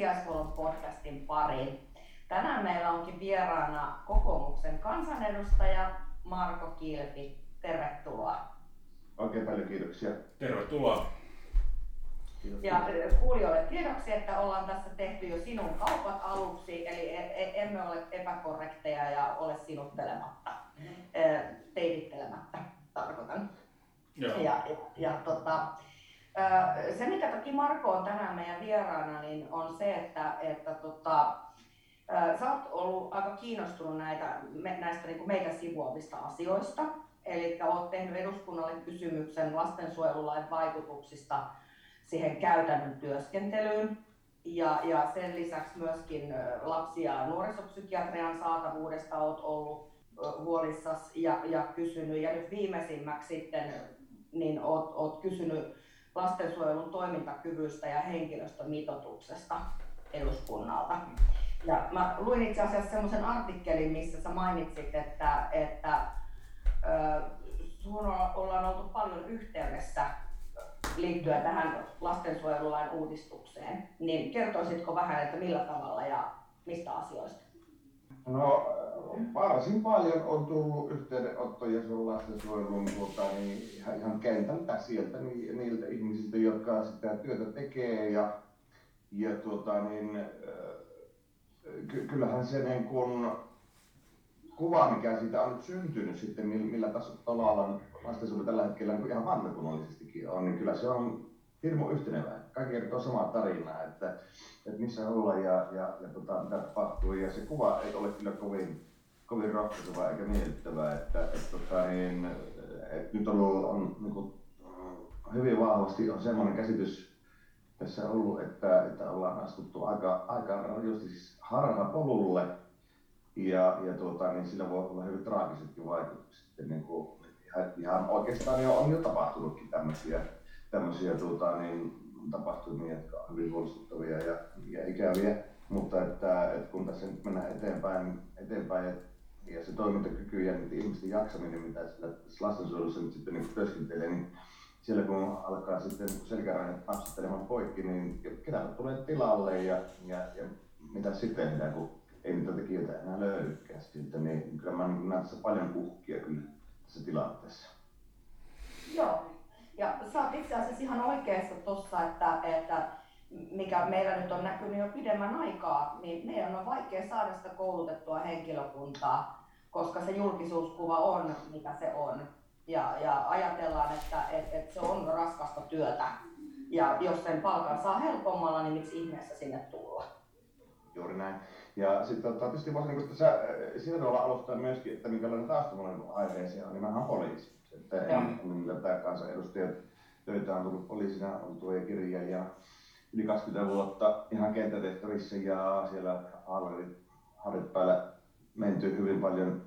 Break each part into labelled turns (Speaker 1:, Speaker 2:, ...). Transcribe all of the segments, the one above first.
Speaker 1: Sijaishuollon podcastin pariin. Tänään meillä onkin vieraana kokoomuksen kansanedustaja Marko Kilpi. Tervetuloa.
Speaker 2: Oikein paljon kiitoksia.
Speaker 3: Tervetuloa.
Speaker 1: Kiitos. Ja kuulijoille tiedoksi, että ollaan tässä tehty jo sinun kaupat aluksi, eli e, e, emme ole epäkorrekteja ja ole sinuttelematta, mm-hmm. teitittelemättä tarkoitan. Joo. Ja, ja, ja tota, se, mikä toki Marko on tänään meidän vieraana, niin on se, että, että tota, sä oot ollut aika kiinnostunut näitä, näistä niin meitä sivuavista asioista. Eli olet tehnyt eduskunnalle kysymyksen lastensuojelulain vaikutuksista siihen käytännön työskentelyyn. Ja, ja sen lisäksi myöskin lapsi- ja nuorisopsykiatrian saatavuudesta olet ollut huolissasi ja, ja kysynyt. Ja nyt viimeisimmäksi sitten niin oot, oot kysynyt lastensuojelun toimintakyvystä ja henkilöstömitoituksesta eduskunnalta. Ja mä luin itse asiassa semmoisen artikkelin, missä sä mainitsit, että, että sun ollaan oltu paljon yhteydessä liittyen tähän lastensuojelulain uudistukseen. Niin kertoisitko vähän, että millä tavalla ja mistä asioista?
Speaker 2: No varsin paljon on tullut yhteydenottoja sun lastensuojelun tuota, niin ihan, ihan kentältä sieltä niin, niiltä ihmisiltä, jotka sitä työtä tekee ja, ja tuota, niin, ky- kyllähän se niin kun, kuva, mikä siitä on nyt syntynyt sitten, millä tasolla lastensuojelu tällä hetkellä niin ihan valtakunnallisestikin on, niin kyllä se on hirmu yhtenevä. Kaikki kertoo samaa tarinaa, että, että missä ollaan ja, ja, ja tota, mitä tapahtuu. Ja se kuva ei ole kyllä kovin, kovin rohkaiseva eikä miellyttävä. Että, että, tota, niin, että nyt on, on niin kuin, hyvin vahvasti on semmoinen käsitys tässä ollut, että, että ollaan astuttu aika, aika rajusti siis harhapolulle. Ja, ja tuota, niin sillä voi olla hyvin traagisetkin vaikutukset. Niin kuin, ihan, ihan oikeastaan jo, on jo tapahtunutkin tämmöisiä tämmöisiä tuota, niin, tapahtumia, jotka ovat hyvin huolestuttavia ja, ja ikäviä. Mutta että, että kun tässä nyt mennään eteenpäin, eteenpäin ja, ja se toimintakyky ja ihmisten jaksaminen, mitä sillä lastensuojelussa nyt sitten niin työskentelee, niin siellä kun alkaa sitten selkärangit napsittelemaan poikki, niin ketä tulee tilalle ja, ja, ja mitä sitten tehdään, kun ei niitä tekijöitä enää löydykään sitten, niin kyllä mä näen tässä paljon uhkia kyllä tässä tilanteessa.
Speaker 1: Joo, ja sä oot itse asiassa ihan oikeassa tuossa, että, että mikä meillä nyt on näkynyt jo pidemmän aikaa, niin meidän on vaikea saada sitä koulutettua henkilökuntaa, koska se julkisuuskuva on, mitä se on. Ja, ja ajatellaan, että et, et se on raskasta työtä. Ja jos sen palkan saa helpommalla, niin miksi ihmeessä sinne tulla?
Speaker 2: Juuri näin. Ja sitten tota, tietysti voisin niin tässä sillä tavalla alustaa myöskin, että minkälainen taustamallinen aiheeseen on nimenomaan poliisi että ennen tätä kansanedustajat töitä on tullut poliisina, on tuo kirjailija yli 20 vuotta ihan kenttätehtävissä ja siellä hallit päällä menty hyvin paljon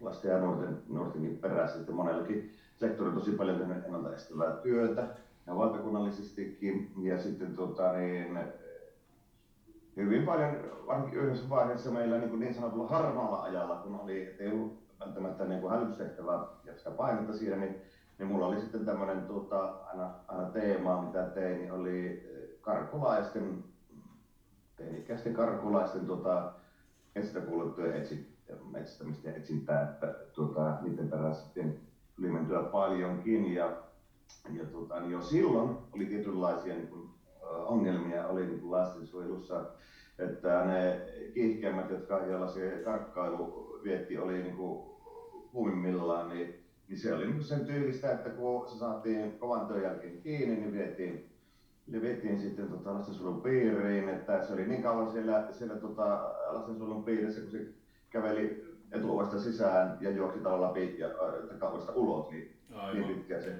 Speaker 2: lasten ja nuorten, nuortenkin perässä, että monellakin sektori tosi paljon tehnyt ennaltaestävää työtä ja valtakunnallisestikin. Ja sitten tota, niin, hyvin paljon, varsinkin yhdessä vaiheessa meillä niin, niin sanotulla harmaalla ajalla, kun oli, ei ollut välttämättä niin kuin hälytystehtävää ja sitä painetta siinä, niin, niin mulla oli sitten tämmöinen tuota, aina, aina teema, mitä tein, niin oli eh, karkulaisten, teinikäisten karkulaisten tuota, etsintäkuulutettujen etsi, metsästämistä ja etsintää, että tuota, niiden perässä sitten tuli mentyä paljonkin ja, ja tuota, niin jo silloin oli tietynlaisia niin kuin, ongelmia oli niin kuin lastensuojelussa, että ne kiihkeimmät, jotka, joilla se vietti oli niin kuin kuumimmillaan, niin, niin se oli niin sen tyylistä, että kun se saatiin kovan työn jälkeen kiinni, niin vietiin, niin vietiin sitten tota lastensuojelun piiriin, että se oli niin kauan siellä, siellä tota lastensuojelun piirissä, kun se käveli etuovesta sisään ja juoksi talon läpi ja takaovesta ulos, niin, niin pitkään se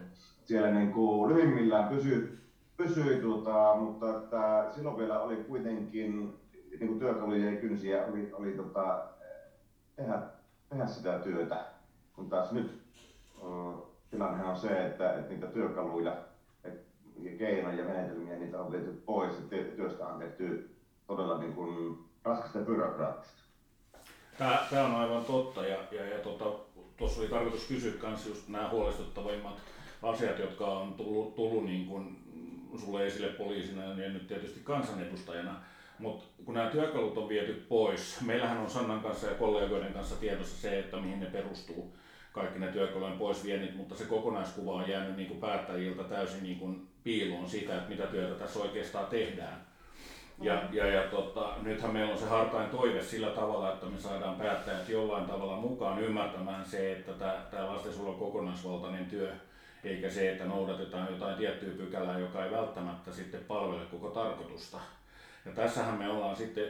Speaker 2: siellä niin kuin lyhimmillään pysyi, pysyi tuota, mutta että silloin vielä oli kuitenkin niin kuin työkaluja ja kynsiä oli, oli tota, tehdä, tehdä sitä työtä, kun taas nyt tilanne on se, että, että niitä työkaluja ja keinoja ja menetelmiä niitä on viety pois, että työstä on tehty todella niin kuin raskasta ja byrokraattista.
Speaker 3: Tämä, tämä on aivan totta ja, ja, ja tuota, tuossa oli tarkoitus kysyä myös just nämä huolestuttavimmat asiat, jotka on tullut, tullut niin kuin sulle esille poliisina ja nyt tietysti kansanedustajana Mutta kun nämä työkalut on viety pois, meillähän on Sannan kanssa ja kollegoiden kanssa tiedossa se, että mihin ne perustuu, kaikki ne työkalujen pois vienit, mutta se kokonaiskuva on jäänyt niin kuin päättäjiltä täysin niin kuin piiloon sitä, että mitä työtä tässä oikeastaan tehdään. Ja, ja, ja tota, nythän meillä on se hartain toive sillä tavalla, että me saadaan päättäjät jollain tavalla mukaan ymmärtämään se, että tämä lastensuojelun kokonaisvaltainen työ, eikä se, että noudatetaan jotain tiettyä pykälää, joka ei välttämättä sitten palvele koko tarkoitusta. Ja tässähän me ollaan sitten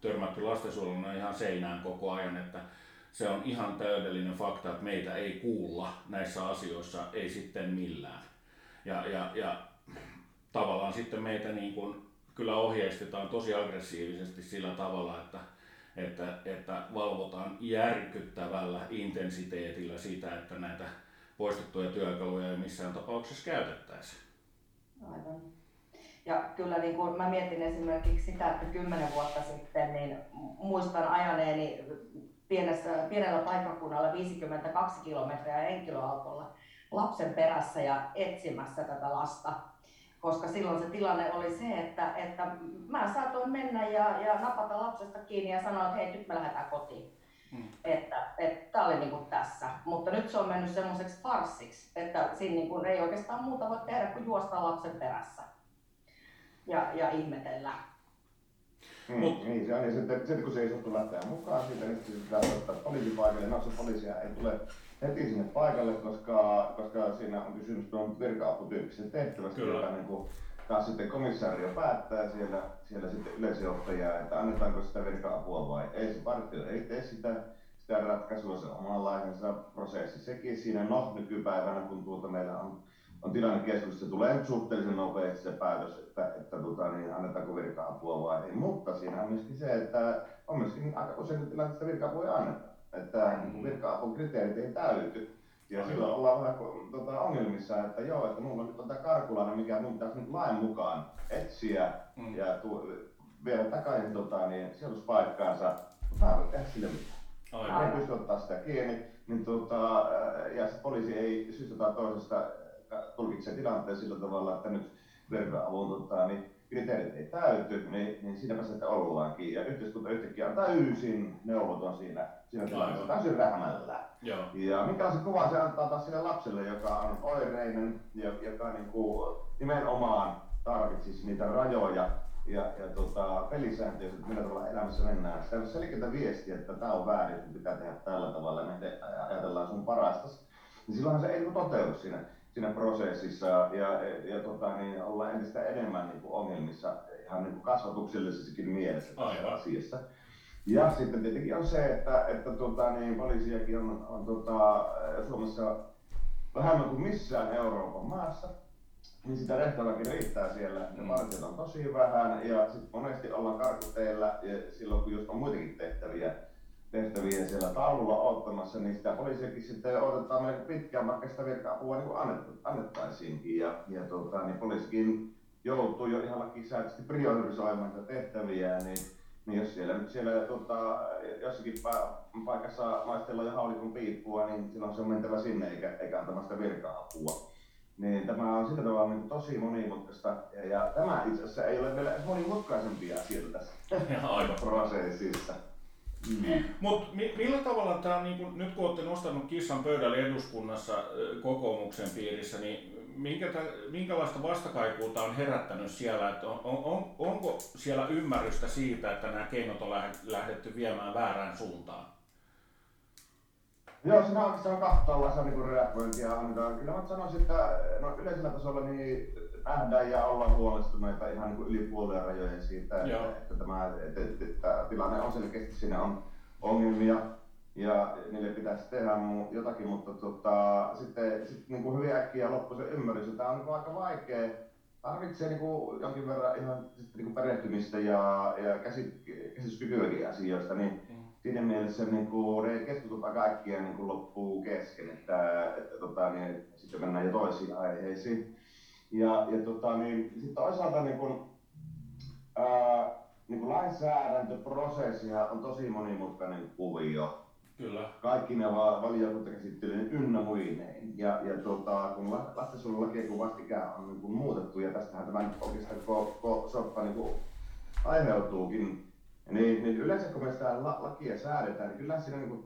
Speaker 3: törmätty lastensuojeluna ihan seinään koko ajan, että se on ihan täydellinen fakta, että meitä ei kuulla näissä asioissa, ei sitten millään. Ja, ja, ja tavallaan sitten meitä niin kuin kyllä ohjeistetaan tosi aggressiivisesti sillä tavalla, että, että, että valvotaan järkyttävällä intensiteetillä sitä, että näitä poistettuja työkaluja ei missään tapauksessa käytettäisi.
Speaker 1: Aivan. Ja kyllä niin kun mä mietin esimerkiksi sitä, että kymmenen vuotta sitten niin muistan ajaneeni pienessä, pienellä paikkakunnalla 52 kilometriä henkilöautolla lapsen perässä ja etsimässä tätä lasta. Koska silloin se tilanne oli se, että, että mä saatoin mennä ja, ja napata lapsesta kiinni ja sanoa, että hei nyt me lähdetään kotiin. Hmm. Että, että tämä oli niin kuin tässä. Mutta nyt se on mennyt semmoiseksi farssiksi, että siinä niin kuin ei oikeastaan muuta voi tehdä kuin juosta lapsen perässä ja, ja ihmetellä.
Speaker 2: Mm, Mut, niin se on, ja sitten, sitten kun se ei suostu lähteä mukaan siitä, niin sitten pitää ottaa poliisipaikalle. No se poliisia ei tule heti sinne paikalle, koska, koska siinä on kysymys tuon virka-aputyyppisestä tehtävästä, Kyllä. joka niin kuin, taas sitten komissaario päättää siellä, siellä sitten yleisjohtajaa, että annetaanko sitä virka-apua vai ei. Se partio ei tee sitä, sitä ratkaisua, se omanlaisensa prosessi. Sekin siinä, no nykypäivänä, kun tuota meillä on on tilannekeskus, se tulee suhteellisen nopeasti se päätös, että, että tota, niin, annetaanko virka-apua vai ei. Mutta siinä on myöskin se, että on myöskin aika usein tilanteessa virka-apua ei anneta. Että mm. virka-apun kriteerit ei täyty. Ja mm. silloin ollaan vähän tota, ongelmissa, että joo, että mulla on nyt on tämä karkulainen, mikä mun pitäisi nyt lain mukaan etsiä mm. ja tu, viedä takaisin tota, niin, sijoituspaikkaansa. Mutta mä en voi tehdä sille mitään. Aivan. Ei pysty ottaa sitä kiinni, niin, tota, ja se poliisi ei syystä tai toisesta tulkitsee tilanteen sillä tavalla, että nyt verkkoavun tota, niin kriteerit ei täyty, niin, niin siinäpä se että ollaankin. Ja yhteiskunta yhtäkkiä on täysin neuvoton siinä, siinä tilanteessa, täysin rähmällä. Joo. Ja minkälaisen kuvan se antaa taas sille lapselle, joka on oireinen, joka niin kuin nimenomaan tarvitsisi niitä rajoja ja, ja tota, pelisääntöjä, että millä tavalla elämässä mennään. Se on selkeää viestiä, että tämä on väärin, että pitää tehdä tällä tavalla ja ajatellaan sun parasta. Niin silloinhan se ei niinku toteudu siinä siinä prosessissa ja, ja, ja tota, niin ollaan entistä enemmän niin kuin ongelmissa ihan niin kuin kasvatuksellisessakin mielessä tässä Aivan. asiassa. Ja sitten tietenkin on se, että, että tota, niin poliisiakin on, on tota, Suomessa vähemmän kuin missään Euroopan maassa, niin sitä tehtäväkin riittää siellä. Ne mm. on tosi vähän ja sitten monesti ollaan karkuteilla ja silloin kun just on muitakin tehtäviä, tehtäviä siellä taululla ottamassa, niin sitä poliisiakin sitten odotetaan melko pitkään, vaikka sitä virka-apua niin annettaisiinkin. Ja, ja tuota, niin poliisikin joutuu jo ihan lakisääteisesti priorisoimaan niitä tehtäviä, niin, niin jos siellä nyt siellä tuota, jossakin paikassa maistellaan jo haulikon piippua, niin silloin se on mentävä sinne eikä, eikä antamasta virka-apua. Niin tämä on sillä tavalla niin tosi monimutkaista ja, ja tämä itse asiassa ei ole vielä monimutkaisempia asioita tässä prosessissa.
Speaker 3: Mm. Mutta mi- millä tavalla tämä, niin nyt kun olette nostanut kissan pöydälle eduskunnassa kokoomuksen piirissä, niin minkä t- minkälaista vastakaikua tämä on herättänyt siellä? Että on, on, onko siellä ymmärrystä siitä, että nämä keinot on lähdetty viemään väärään suuntaan?
Speaker 2: Joo, siinä oikeastaan kahtolla niin reagointia annetaan. Kyllä mä sanoisin, että no, yleisellä tasolla niin nähdään ja ollaan huolestuneita ihan niin kuin yli puolueen rajojen siitä, että, että, tämä, että, että, että tilanne on selkeästi, siinä on ongelmia ja niille pitäisi tehdä jotakin, mutta tota, sitten, sitten niin kuin hyvin äkkiä loppui se ymmärrys, että tämä on niin kuin aika vaikea. Tarvitsee niin kuin jonkin verran ihan niin kuin perehtymistä ja, ja käsityskykyäkin asioista, niin mm. siinä mielessä niin kuin, keskustelut aika äkkiä niin kuin loppuu kesken, että, että tota, niin, sitten mennään jo toisiin aiheisiin. Ja, ja tota, niin, sitten toisaalta niin kun, ää, niin kun lainsäädäntöprosessi on tosi monimutkainen kuvio.
Speaker 3: Kyllä.
Speaker 2: Kaikki ne vaan valiokuntakäsittelyyn ynnä muineen. Ja, ja tota, kun lastensuojelulakia kun vastikään on niin kun muutettu, ja tästähän tämä oikeastaan koko, koko soppa niin kun aiheutuukin, niin, niin yleensä kun me sitä lakia säädetään, niin kyllä siinä niin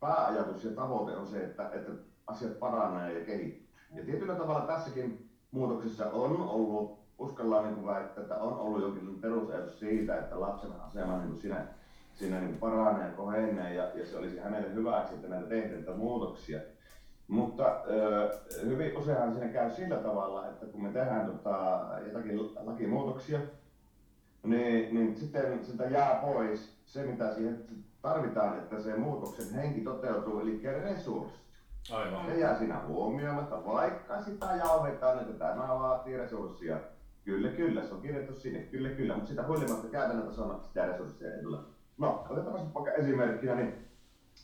Speaker 2: pääajatus ja tavoite on se, että, että asiat paranee ja kehittyy. Ja tietyllä tavalla tässäkin muutoksessa on ollut, uskallaan niin väittää, että on ollut jokin perusajatus siitä, että lapsen asema niin siinä, siinä niin paranee ja kohenee ja, ja se olisi hänelle hyväksi, että näitä tehdään muutoksia. Mutta ö, hyvin useinhan siinä käy sillä tavalla, että kun me tehdään tota, jotakin lakimuutoksia, niin, niin sitten sitä jää pois se, mitä siihen tarvitaan, että se muutoksen henki toteutuu, eli resurssit. Aivan. Se jää siinä huomioimatta, vaikka sitä jauhetaan, että tämä vaatii resursseja. Kyllä, kyllä, se on kirjoitettu sinne, kyllä, kyllä, mutta sitä huolimatta käytännön tasolla sitä resursseja ei tule. No, otetaan vaikka esimerkkinä, niin,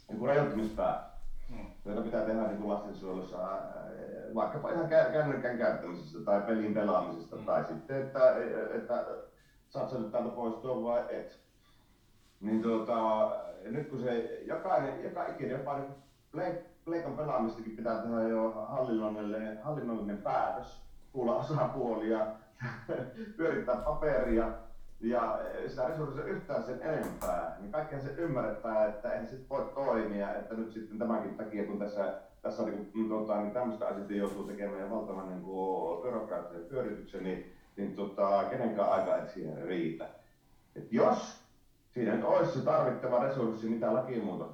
Speaker 2: niin kuin rajoittamispää mm. joita pitää tehdä niin lastensuojelussa, vaikkapa ihan kännykän käyttämisestä tai pelin pelaamisesta, mm. tai sitten, että, että saat sen täältä poistua vai et. Niin tuota, nyt kun se jokainen, joka ikinen, jopa niin Pleikan pelaamistakin pitää tehdä jo hallinnollinen, hallinnollinen päätös, kuulla osapuolia, pyörittää paperia, ja sitä resursseja yhtään sen enempää, niin kaikkihan se ymmärretään, että eihän se voi toimia, että nyt sitten tämänkin takia, kun tässä, tässä on niin, tota, niin tämmöistä asioita joutuu tekemään valtavan niin byrokraattisen pyörityksen, niin, niin tota, kenenkään aika ei siihen riitä. Et jos siinä nyt olisi se tarvittava resurssi, mitä lakimuutos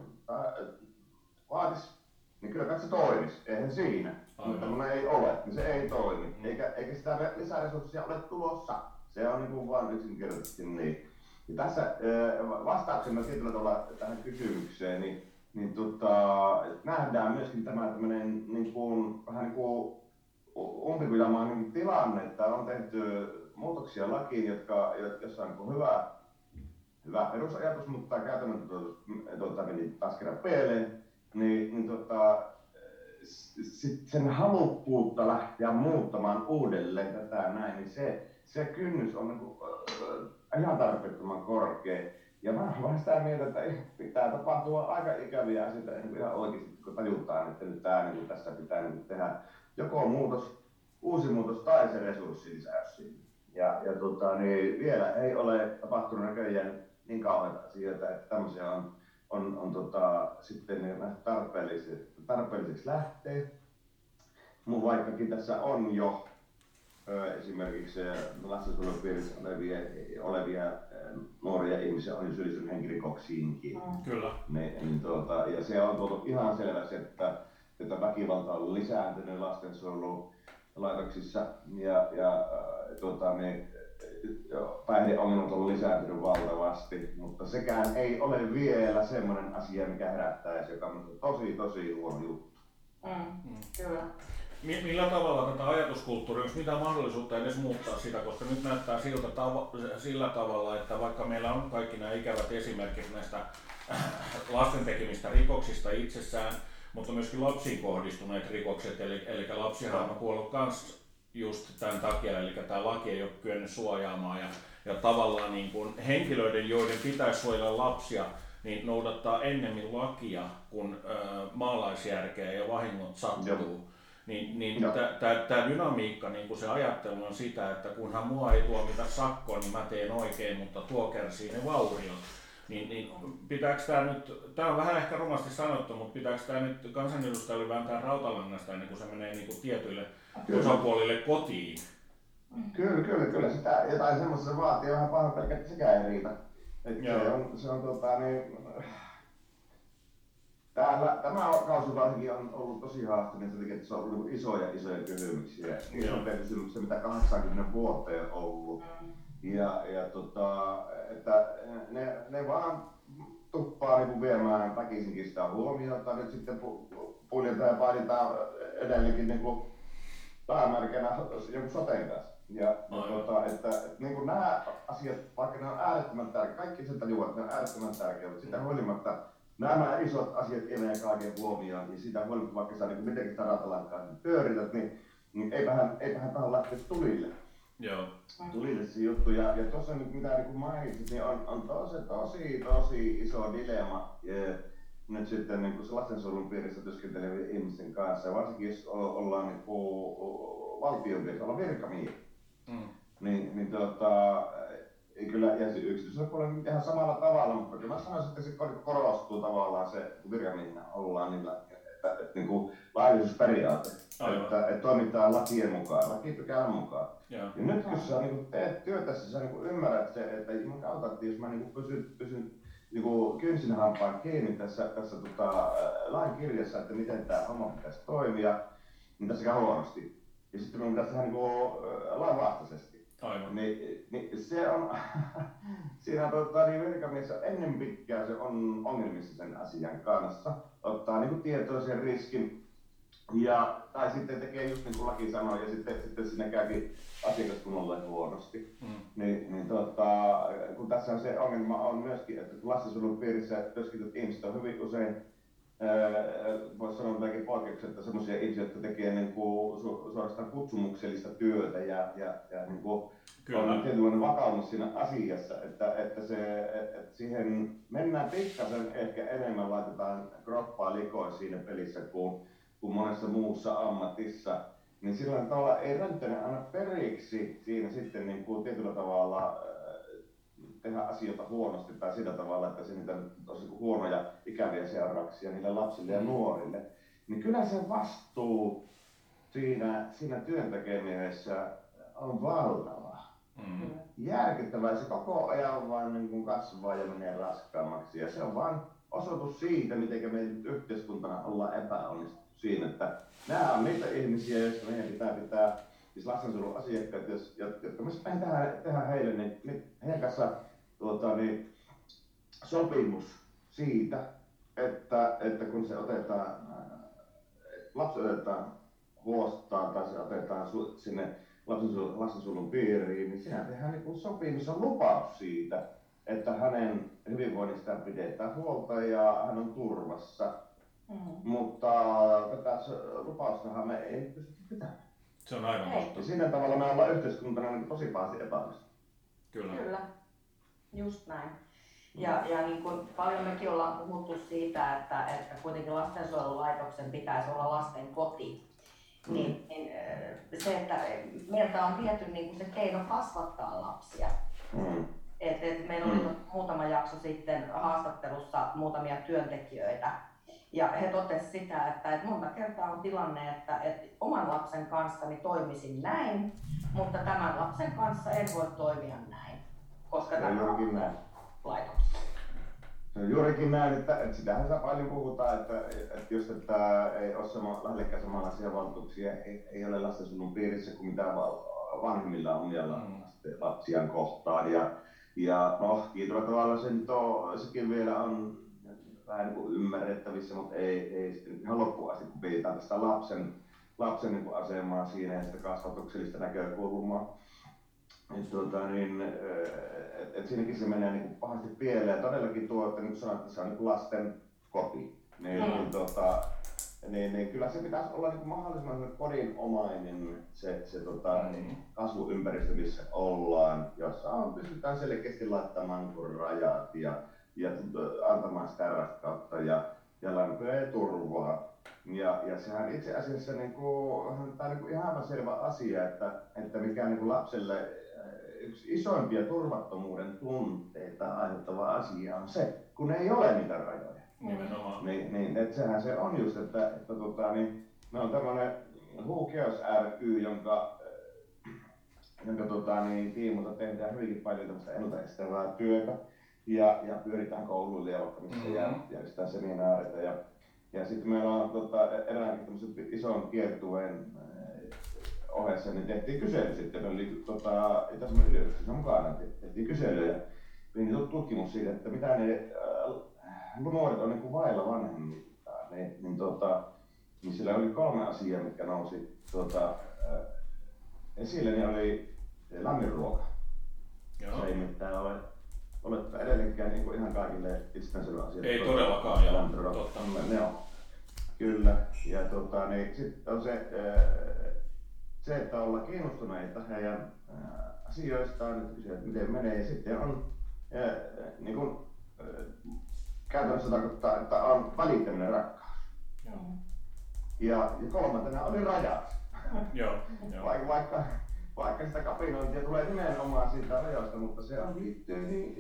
Speaker 2: vaatisi, niin kyllä se toimisi, eihän siinä. Mutta kun ei ole, niin se ei toimi, mm. eikä, eikä sitä lisäresurssia ole tulossa. Se on niin kuin vaan yksinkertaisesti niin. Ja tässä vastauksena tietyllä tavalla tähän kysymykseen, niin, niin tota, nähdään myöskin tämä tämmöinen niin kuin, vähän niin kuin umpikujamaan niin tilanne, että on tehty muutoksia lakiin, jotka, jossa on niin hyvä, hyvä perusajatus, mutta käytännön tuota, meni taas kerran pieleen, niin, niin tota, sit sen halukkuutta lähteä muuttamaan uudelleen tätä näin, niin se, se kynnys on niin kuin, äh, ihan tarpeettoman korkea. Ja mä olen sitä mieltä, että pitää tapahtua aika ikäviä asioita niin ihan oikeasti, kun tajutaan, että nyt tää, niin tässä pitää niin tehdä joko muutos, uusi muutos tai se resurssilisäys siinä. Ja, ja tota, niin vielä ei ole tapahtunut näköjään niin kauheita asioita, että tämmöisiä on, on, on tota, sitten tarpeelliseksi, tarpeelliseksi lähteä. Mun vaikkakin tässä on jo esimerkiksi lastensuojelun piirissä olevia, olevia nuoria ihmisiä on jo syyllistynyt henkirikoksiinkin.
Speaker 3: Mm. Kyllä.
Speaker 2: Ne, niin tuota, ja se on tullut ihan selväksi, että, että väkivalta on lisääntynyt lastensuojelulaitoksissa ja, ja tuota, ne, päihdeongelmat on lisääntynyt valtavasti, mutta sekään ei ole vielä semmoinen asia, mikä herättäisi, joka on tosi tosi huono juttu.
Speaker 1: Mm, mm. Kyllä
Speaker 3: millä tavalla tätä ajatuskulttuuria, onko mitään mahdollisuutta edes muuttaa sitä, koska nyt näyttää siltä tava, sillä tavalla, että vaikka meillä on kaikki nämä ikävät esimerkit näistä lasten tekemistä rikoksista itsessään, mutta myöskin lapsiin kohdistuneet rikokset, eli, eli lapsihan on kuollut myös just tämän takia, eli tämä laki ei ole kyennyt suojaamaan ja, ja tavallaan niin kuin henkilöiden, joiden pitäisi suojella lapsia, niin noudattaa ennemmin lakia kuin ö, maalaisjärkeä ja vahingot sattuu. Joo niin, niin tämä dynamiikka, niin kuin se ajattelu on sitä, että kunhan mua ei tuomita sakkoon, niin mä teen oikein, mutta tuo kärsii ne vauriot. Niin, niin pitääkö tämä nyt, tämä on vähän ehkä rumasti sanottu, mutta pitääkö tämä nyt kansanedustajille vääntää rautalangasta ennen kuin se menee niin kuin tietyille kyllä. osapuolille kotiin?
Speaker 2: Kyllä, kyllä, kyllä. Sitä jotain semmoista se vaatii vähän pahan pelkkä, että sekään ei riitä. Että se on, se on tota, niin, Täällä, tämä kausi varsinkin on ollut tosi haasteellinen sen takia, että se on ollut isoja isoja kysymyksiä. Isompia kysymyksiä, mitä 80 vuoteen on ollut. Ja, ja tota, että ne, ne vaan tuppaa niin viemään väkisinkin sitä huomiota. Nyt sitten puljetaan ja painitaan edelleenkin niin kuin päämärkänä joku soteen kanssa. Ja, ja tota, että, että niin kuin nämä asiat, vaikka ne on äärettömän tärkeitä, kaikki sen tajuaa, että ne on äärettömän tärkeitä, mutta sitä huolimatta nämä isot asiat eivät kaiken huomioon, niin sitä huolimatta vaikka sä niin mitenkin sitä rautalankaa niin pyörität, niin, niin eipähän, eipähän tähän lähteä tulille.
Speaker 3: Joo.
Speaker 2: Tulille se juttu. Ja, ja tuossa nyt mitä niin mainitsit, niin on, on tosi, tosi, tosi iso dilemma ja, nyt sitten niin kuin lastensuojelun piirissä työskentelevien ihmisten kanssa. Ja varsinkin jos ollaan niin kuin, valtion piirissä, ollaan virkamiehiä. Mm. Niin, niin tota, kyllä, ja se yksityisellä puolella ihan samalla tavalla, mutta kyllä mä sanoisin, että se korostuu tavallaan se virkamiehen ollaan niillä, että, että, niin kuin laillisuusperiaate, että, että toimitaan lakien mukaan, lakipykälän mukaan. Ja, ja nyt kun sä niin teet työtä, sä niin ymmärrät se, että kautta, että jos mä niin pysyn, pysyn niin kynsin hampaan kiinni tässä, tässä tota, lain kirjassa, että miten tämä homma pitäisi toimia, niin tässä käy huonosti. Ja sitten minun pitäisi tehdä niin lain vastaisesti.
Speaker 3: Aivan.
Speaker 2: Niin, niin se on, siinä tota, niin virkamies ennen pitkään se on ongelmissa sen asian kanssa, ottaa niin tietoisen riskin ja, tai sitten tekee just niin kuin laki sanoo, ja sitten, sitten sinne käykin asiakaskunnalle huonosti. Mm. Niin, niin tota, kun tässä on se ongelma on myöskin, että kun lastensuojelun piirissä työskentelyt ihmiset on hyvin usein voisi sanoa jotakin poikkeuksetta sellaisia ihmisiä, jotka tekee niin kuin su, suorastaan kutsumuksellista työtä ja, ja, ja niin kuin Kyllä. on tietynlainen vakaumus siinä asiassa, että, että, se, että siihen mennään pikkasen ehkä enemmän, laitetaan kroppaa likoon siinä pelissä kuin, kuin monessa muussa ammatissa, niin sillä tavalla ei rönttäne aina periksi siinä sitten niin kuin tietyllä tavalla tehdä asioita huonosti tai sillä tavalla, että se niitä tosi huonoja ikäviä seurauksia niille lapsille ja mm. nuorille, niin kyllä se vastuu siinä, siinä työn tekemisessä on valtava. Mm. Järkyttävää. Se koko ajan vaan niin kuin kasvaa ja menee raskaammaksi. Ja se on vain osoitus siitä, miten me yhteiskuntana ollaan epäonnistuttu siinä, että nämä on niitä ihmisiä, joista meidän pitää pitää, siis lastensuojelun asiakkaat, jotka me tehdään, tehdään heille, niin heidän kanssa tuota, niin, sopimus siitä, että, että kun se otetaan, lapsi otetaan huostaan tai se otetaan sinne lastensuojelun piiriin, niin sehän tehdään niin sopimus on lupaus siitä, että hänen hyvinvoinnistaan pidetään huolta ja hän on turvassa. Mm. Mutta tätä lupaustahan me ei pysty pitämään.
Speaker 3: Se on aivan totta.
Speaker 2: Ja siinä tavalla me ollaan yhteiskuntana niin tosi pahasti epäonnistunut.
Speaker 3: Kyllä.
Speaker 1: Kyllä. Just näin. Ja, ja niin kuin paljon mekin ollaan puhuttu siitä, että, että kuitenkin lastensuojelulaitoksen pitäisi olla lasten koti. Mm. Niin, niin se, että meiltä on viety niin kuin se keino kasvattaa lapsia. Mm. Et, et meillä oli mm. muutama jakso sitten haastattelussa muutamia työntekijöitä, ja he totesivat sitä, että, että monta kertaa on tilanne, että, että oman lapsen kanssani toimisin näin, mutta tämän lapsen kanssa en voi toimia näin koska
Speaker 2: se
Speaker 1: tämä
Speaker 2: on näin.
Speaker 1: laitoksessa.
Speaker 2: Se on juurikin näin, että, että sitähän saa paljon puhutaan, että, että jos että ei ole sama, lähellekään samanlaisia valtuuksia, ei, ei ole lastensuojelun piirissä kuin mitä vanhemmilla on omia mm. lapsiaan kohtaan. Ja, ja no, kiitolla tavalla se nyt on, sekin vielä on vähän niin kuin ymmärrettävissä, mutta ei, ei sitten ihan loppuun asti, kun pidetään tästä lapsen, lapsen niin asemaa siinä ja sitä kasvatuksellista näkökulmaa et, tuota, niin, et, et siinäkin se menee niin pahasti pieleen. Ja todellakin tuo, että nyt sanoit, että se on niin lasten koti. Niin, mm. niin, tuota, niin, niin, kyllä se pitäisi olla niin mahdollisimman kodinomainen se, se tota, mm. niin, kasvuympäristö, missä ollaan, jossa on, pystytään selkeästi laittamaan niin rajat ja, ja antamaan sitä rakkautta ja, ja lämpöä ja turvaa. Ja, ja sehän itse asiassa niin kuin, tämä on niin kuin ihan selvä asia, että, että mikä niin kuin lapselle yksi isoimpia turvattomuuden tunteita aiheuttava asia on se, kun ei ole niitä rajoja.
Speaker 3: Nimenomaan.
Speaker 2: Niin, niin että sehän se on just, että, että tota, niin, me on tämmöinen Who Cares ry, jonka, jonka tota, niin, tiimulta tehdään hyvinkin paljon tämmöistä ennaltaestävää työtä. Ja, ja pyöritään kouluille ja vaikka missä mm-hmm. ja järjestetään seminaareita. Ja, ja sitten meillä on tota, eräänkin tämmöisen ison kiertueen ohessa niin tehtiin kysely sitten, me oli tota, Itä-Suomen yliopistossa mukana, tehtiin kysely ja niin tutkimus siitä, että mitä ne äh, nuoret on niin vailla vanhemmiltaan, niin, niin, tota, niin sillä oli kolme asiaa, mitkä nousi tota, äh, esille, niin oli lämmin ruoka. Joo. Se ei mitään ole, ole edelleenkään niin kuin ihan kaikille itsestäänselvä asia.
Speaker 3: Ei todellakaan, joo. Totta.
Speaker 2: Ne on. Kyllä. Ja tota, niin, sitten on se, äh, se, että olla kiinnostuneita heidän asioistaan, että kysyä, että miten menee, ja sitten on ja, niin kuin, käytännössä tarkoittaa, että on välittäminen rakkaus. Ja, ja kolmantena oli rajat.
Speaker 3: Joo,
Speaker 2: joo. Vaikka, vaikka, vaikka sitä kapinointia tulee nimenomaan siitä rajoista, mutta se on liittyy niin,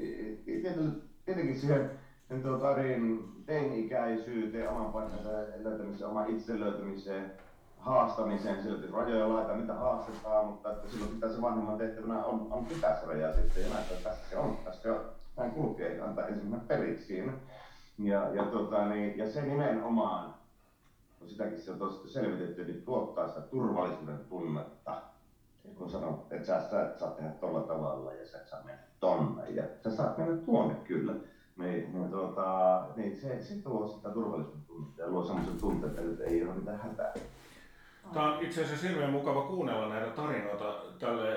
Speaker 2: tietenkin siihen niin, tuota, niin, teini-ikäisyyteen, oman paikkansa löytämiseen, oman itse löytämiseen, haastamiseen, sillä että rajoja laita, niitä haastetaan, mutta että silloin pitää se vanhemman tehtävänä on, on pitää se raja sitten ja näyttää, että tässä se on, tässä se on, hän kulkee, antaa ensimmäinen periksi siinä. Ja, ja, tota, niin, ja se nimenomaan, kun sitäkin se on selvitetty, niin tuottaa sitä turvallisuuden tunnetta. Kun sanoo, että sä, sä et saa tehdä tolla tavalla ja sä et saa mennä tonne ja sä saat mennä tuonne kyllä. Niin, niin, tuota, niin se, se tuo sitä turvallisuuden tunnetta ja luo semmoisen tunteen, että nyt ei ole mitään hätää.
Speaker 3: Tämä on itse asiassa hirveän mukava kuunnella näitä tarinoita tälle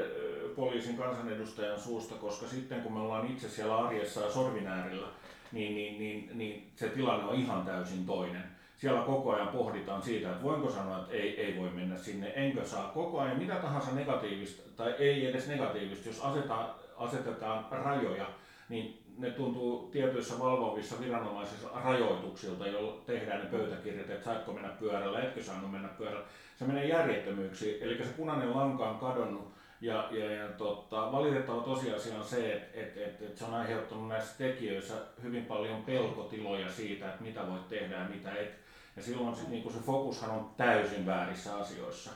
Speaker 3: poliisin kansanedustajan suusta, koska sitten kun me ollaan itse siellä arjessa ja sorvin äärellä, niin, niin, niin, niin se tilanne on ihan täysin toinen. Siellä koko ajan pohditaan siitä, että voinko sanoa, että ei, ei voi mennä sinne, enkö saa. Koko ajan mitä tahansa negatiivista, tai ei edes negatiivista, jos asetetaan, asetetaan rajoja, niin ne tuntuu tietyissä valvovissa viranomaisissa rajoituksilta, joilla tehdään ne pöytäkirjat, että saatko mennä pyörällä, etkö saanut mennä pyörällä. Se menee järjettömyyksiin, eli se punainen lanka on kadonnut ja, ja, ja tota, valitettava tosiasia on se, että et, et, et se on aiheuttanut näissä tekijöissä hyvin paljon pelkotiloja siitä, että mitä voit tehdä ja mitä et. Ja silloin sit, niin se fokushan on täysin väärissä asioissa.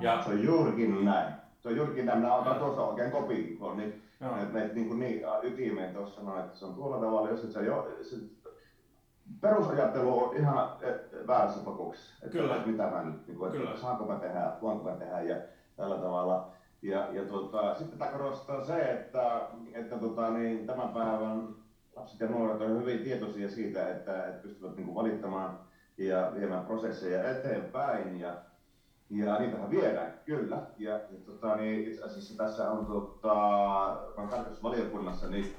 Speaker 2: Ja, se on juurikin näin. Se on juurikin näin. Minä otan tuosta oikein kopin, kun niin, että meitä niin, niin ytimeen tuossa sanoin, että se on tuolla tavalla, jos et sä jo, se, perusajattelu on ihan väärässä fokuksessa. Että,
Speaker 3: Kyllä.
Speaker 2: Että mitä mä nyt, niin kuin, että Kyllä. saanko mä tehdä, voinko mä tehdä ja tällä tavalla. Ja, ja tota, sitten tämä korostaa se, että, että tota, niin, tämän päivän lapset ja nuoret ovat hyvin tietoisia siitä, että, että pystyvät niin kuin, valittamaan ja viemään prosesseja eteenpäin. Ja, ja niitähän viedään, kyllä. Ja, ja tota, niin itse asiassa tässä on tota, tarkastusvaliokunnassa, niin,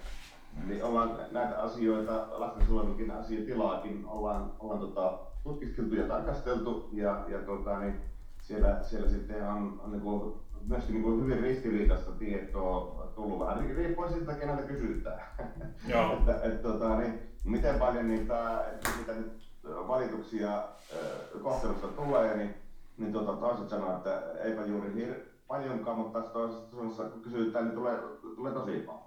Speaker 2: niin ollaan näitä asioita, lastensuojelunkin asiatilaakin ollaan, ollaan tota, tutkiskeltu ja tarkasteltu. Ja, ja tota, niin, siellä, siellä sitten on, on niin kuin, myöskin niin kuin hyvin ristiriitaista tietoa tullut vähän riippuen siitä, keneltä kysytään.
Speaker 3: Joo.
Speaker 2: että, et, tota, niin, miten paljon niitä, niitä nyt valituksia kohtelusta tulee, niin, niin tota, toiset sanoo, että eipä juuri hir- paljonkaan, mutta taas toisessa kun kysytään, niin tulee, tulee tosi paljon.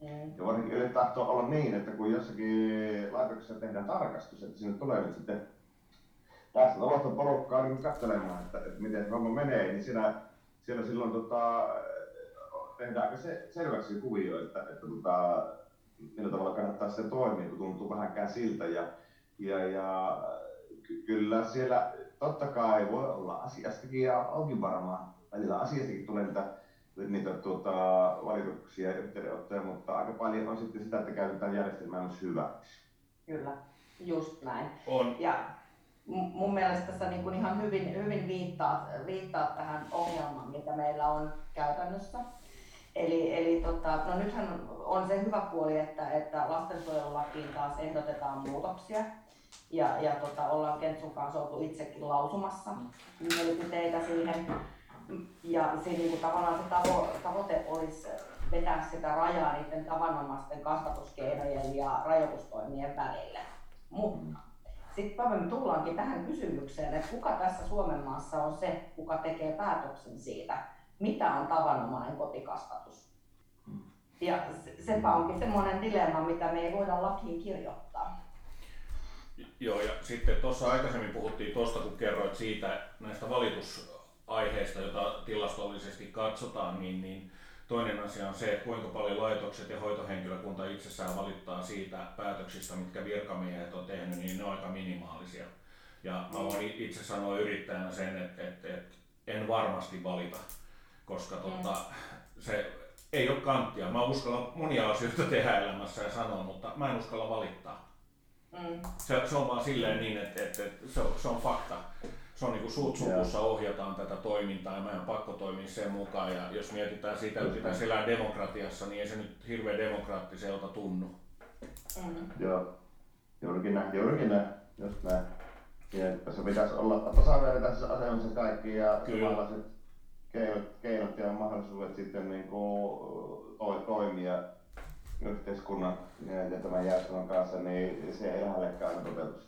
Speaker 2: Mm. Ja varsinkin yleensä tahtoo olla niin, että kun jossakin laitoksessa tehdään tarkastus, että sinne tulee nyt sitten tässä talosta porukkaa niin katselemaan, että, että miten homma menee, niin siinä, siellä silloin tota, tehdään aika se, selväksi kuvio, että, että tota, millä tavalla kannattaa se toimia, kun tuntuu vähänkään siltä. Ja, ja, ja ky- kyllä siellä totta kai voi olla asiastakin ja onkin varmaan välillä asiastakin tulee niitä, niitä tuota, valituksia ja yhteydenottoja, mutta aika paljon on sitten sitä, että käytetään järjestelmää myös hyväksi.
Speaker 1: Kyllä, just näin.
Speaker 3: On.
Speaker 1: Ja mun mielestä tässä niin kuin ihan hyvin, hyvin viittaa, viittaa tähän ongelmaan, mikä meillä on käytännössä. Eli, eli tota, no nythän on se hyvä puoli, että, että lastensuojelulakiin taas ehdotetaan muutoksia. Ja, ja tota, ollaan Kentsun kanssa oltu itsekin lausumassa mielipiteitä siihen. Ja siinä niin kuin tavallaan se tavo, tavoite olisi vetää sitä rajaa niiden tavanomaisten kasvatuskeinojen ja rajoitustoimien välille. Mutta sitten me tullaankin tähän kysymykseen, että kuka tässä Suomen maassa on se, kuka tekee päätöksen siitä, mitä on tavanomainen kotikasvatus. Ja sepä onkin semmoinen dilemma, mitä me ei voida lakiin kirjoittaa.
Speaker 3: Joo, ja sitten tuossa aikaisemmin puhuttiin tuosta, kun kerroit siitä näistä valitusaiheista, joita tilastollisesti katsotaan, niin, niin Toinen asia on se, että kuinka paljon laitokset ja hoitohenkilökunta itsessään valittaa siitä päätöksistä, mitkä virkamiehet on tehnyt, niin ne on aika minimaalisia. Ja mä voin itse sanoa yrittäjänä sen, että, että, että en varmasti valita, koska mm. tota, se ei ole kanttia. Mä uskallan monia asioita tehdä elämässä ja sanoa, mutta mä en uskalla valittaa. Mm. Se, se on vaan silleen niin, että, että, että se, on, se on fakta se on niin kuin suut sukussa ohjataan tätä toimintaa ja meidän on pakko toimia sen mukaan. Ja jos mietitään sitä, että pitäisi elää demokratiassa, niin ei se nyt hirveän demokraattiselta tunnu.
Speaker 2: Mm-hmm. Joo, juurikin näin, juurikin näin, just näin. Ja että se pitäisi olla tasavertaisessa asemassa kaikki ja samanlaiset keinot, keinot ja mahdollisuudet sitten niin kuin toi, toimia yhteiskunnan ja, tämän järjestelmän kanssa, niin se ei lähellekään aina toteutu.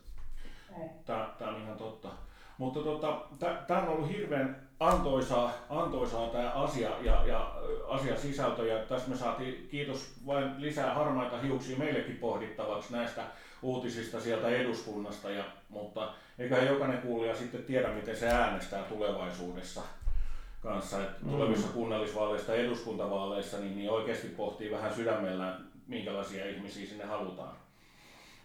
Speaker 3: Tämä, tämä on ihan totta. Mutta tota, tämä on ollut hirveän antoisaa, antoisaa tämä asia ja, ja asian sisältö. Ja tässä me saatiin, kiitos vain lisää harmaita hiuksia meillekin pohdittavaksi näistä uutisista sieltä eduskunnasta. Ja, mutta eikä jokainen kuulija sitten tiedä, miten se äänestää tulevaisuudessa kanssa. Et mm. tulevissa kunnallisvaaleissa ja eduskuntavaaleissa niin, niin oikeasti pohtii vähän sydämellä, minkälaisia ihmisiä sinne halutaan.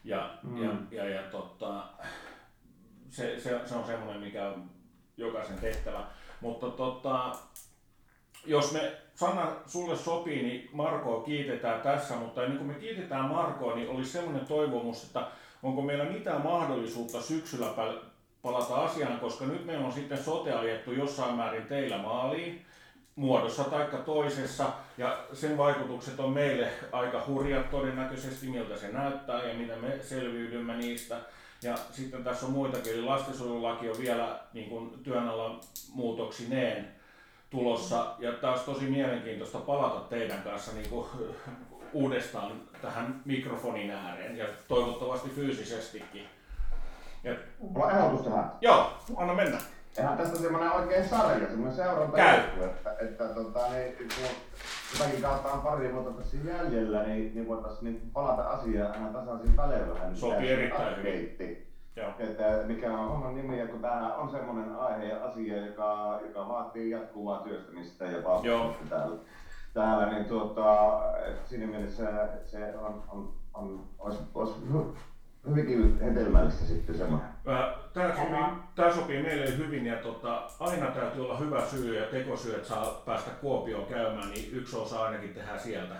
Speaker 3: Ja, mm. ja, ja, ja tota, se, se, se on semmoinen, mikä on jokaisen tehtävä. Mutta tota, jos me, Sanna, sulle sopii, niin Markoa kiitetään tässä, mutta ennen kuin me kiitetään Markoa, niin olisi semmoinen toivomus, että onko meillä mitään mahdollisuutta syksyllä palata asiaan, koska nyt meillä on sitten sote ajettu jossain määrin teillä maaliin muodossa tai toisessa, ja sen vaikutukset on meille aika hurjat todennäköisesti, miltä se näyttää ja miten me selviydymme niistä. Ja sitten tässä on muitakin, eli lastensuojelulaki on vielä niin kuin työn alla muutoksineen tulossa. Ja taas tosi mielenkiintoista palata teidän kanssa niin kuin uudestaan tähän mikrofonin ääreen ja toivottavasti fyysisestikin.
Speaker 2: Mulla on ehdotus tähän.
Speaker 3: Joo, anna mennä.
Speaker 2: Eihän tästä semmoinen oikein sarja, semmoinen seuranta
Speaker 3: Käy.
Speaker 2: että, että tota, niin, kun jotakin kautta on pari vuotta tässä jäljellä, niin, niin voitaisiin niin palata asiaan aina tasaisin välein vähän.
Speaker 3: Sopii erittäin hyvin.
Speaker 2: Että mikä on homman nimi, ja kun tämä on semmoinen aihe ja asia, joka, joka vaatii jatkuvaa työstämistä ja paastamista täällä, täällä, niin tuota, siinä mielessä se on, on, on, olisi, olisi hyvinkin hedelmällistä sitten semmoinen.
Speaker 3: Tämä sopii, tämä sopii meille hyvin ja tota, aina täytyy olla hyvä syy ja tekosyy, että saa päästä Kuopioon käymään, niin yksi osa ainakin tehdään sieltä.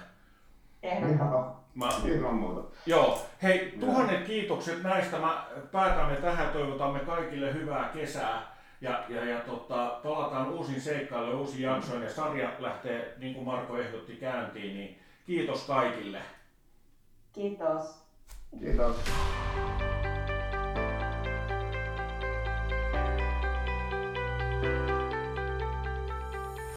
Speaker 2: Mä, Ilman muuta.
Speaker 3: Joo. Hei, tuhannet kiitokset näistä. Mä päätämme tähän, toivotamme kaikille hyvää kesää. Ja, ja, ja tota, palataan uusiin seikkailuun, uusiin jaksoihin ja sarja lähtee, niin kuin Marko ehdotti, käyntiin. Niin kiitos kaikille.
Speaker 1: Kiitos.
Speaker 2: Kiitos.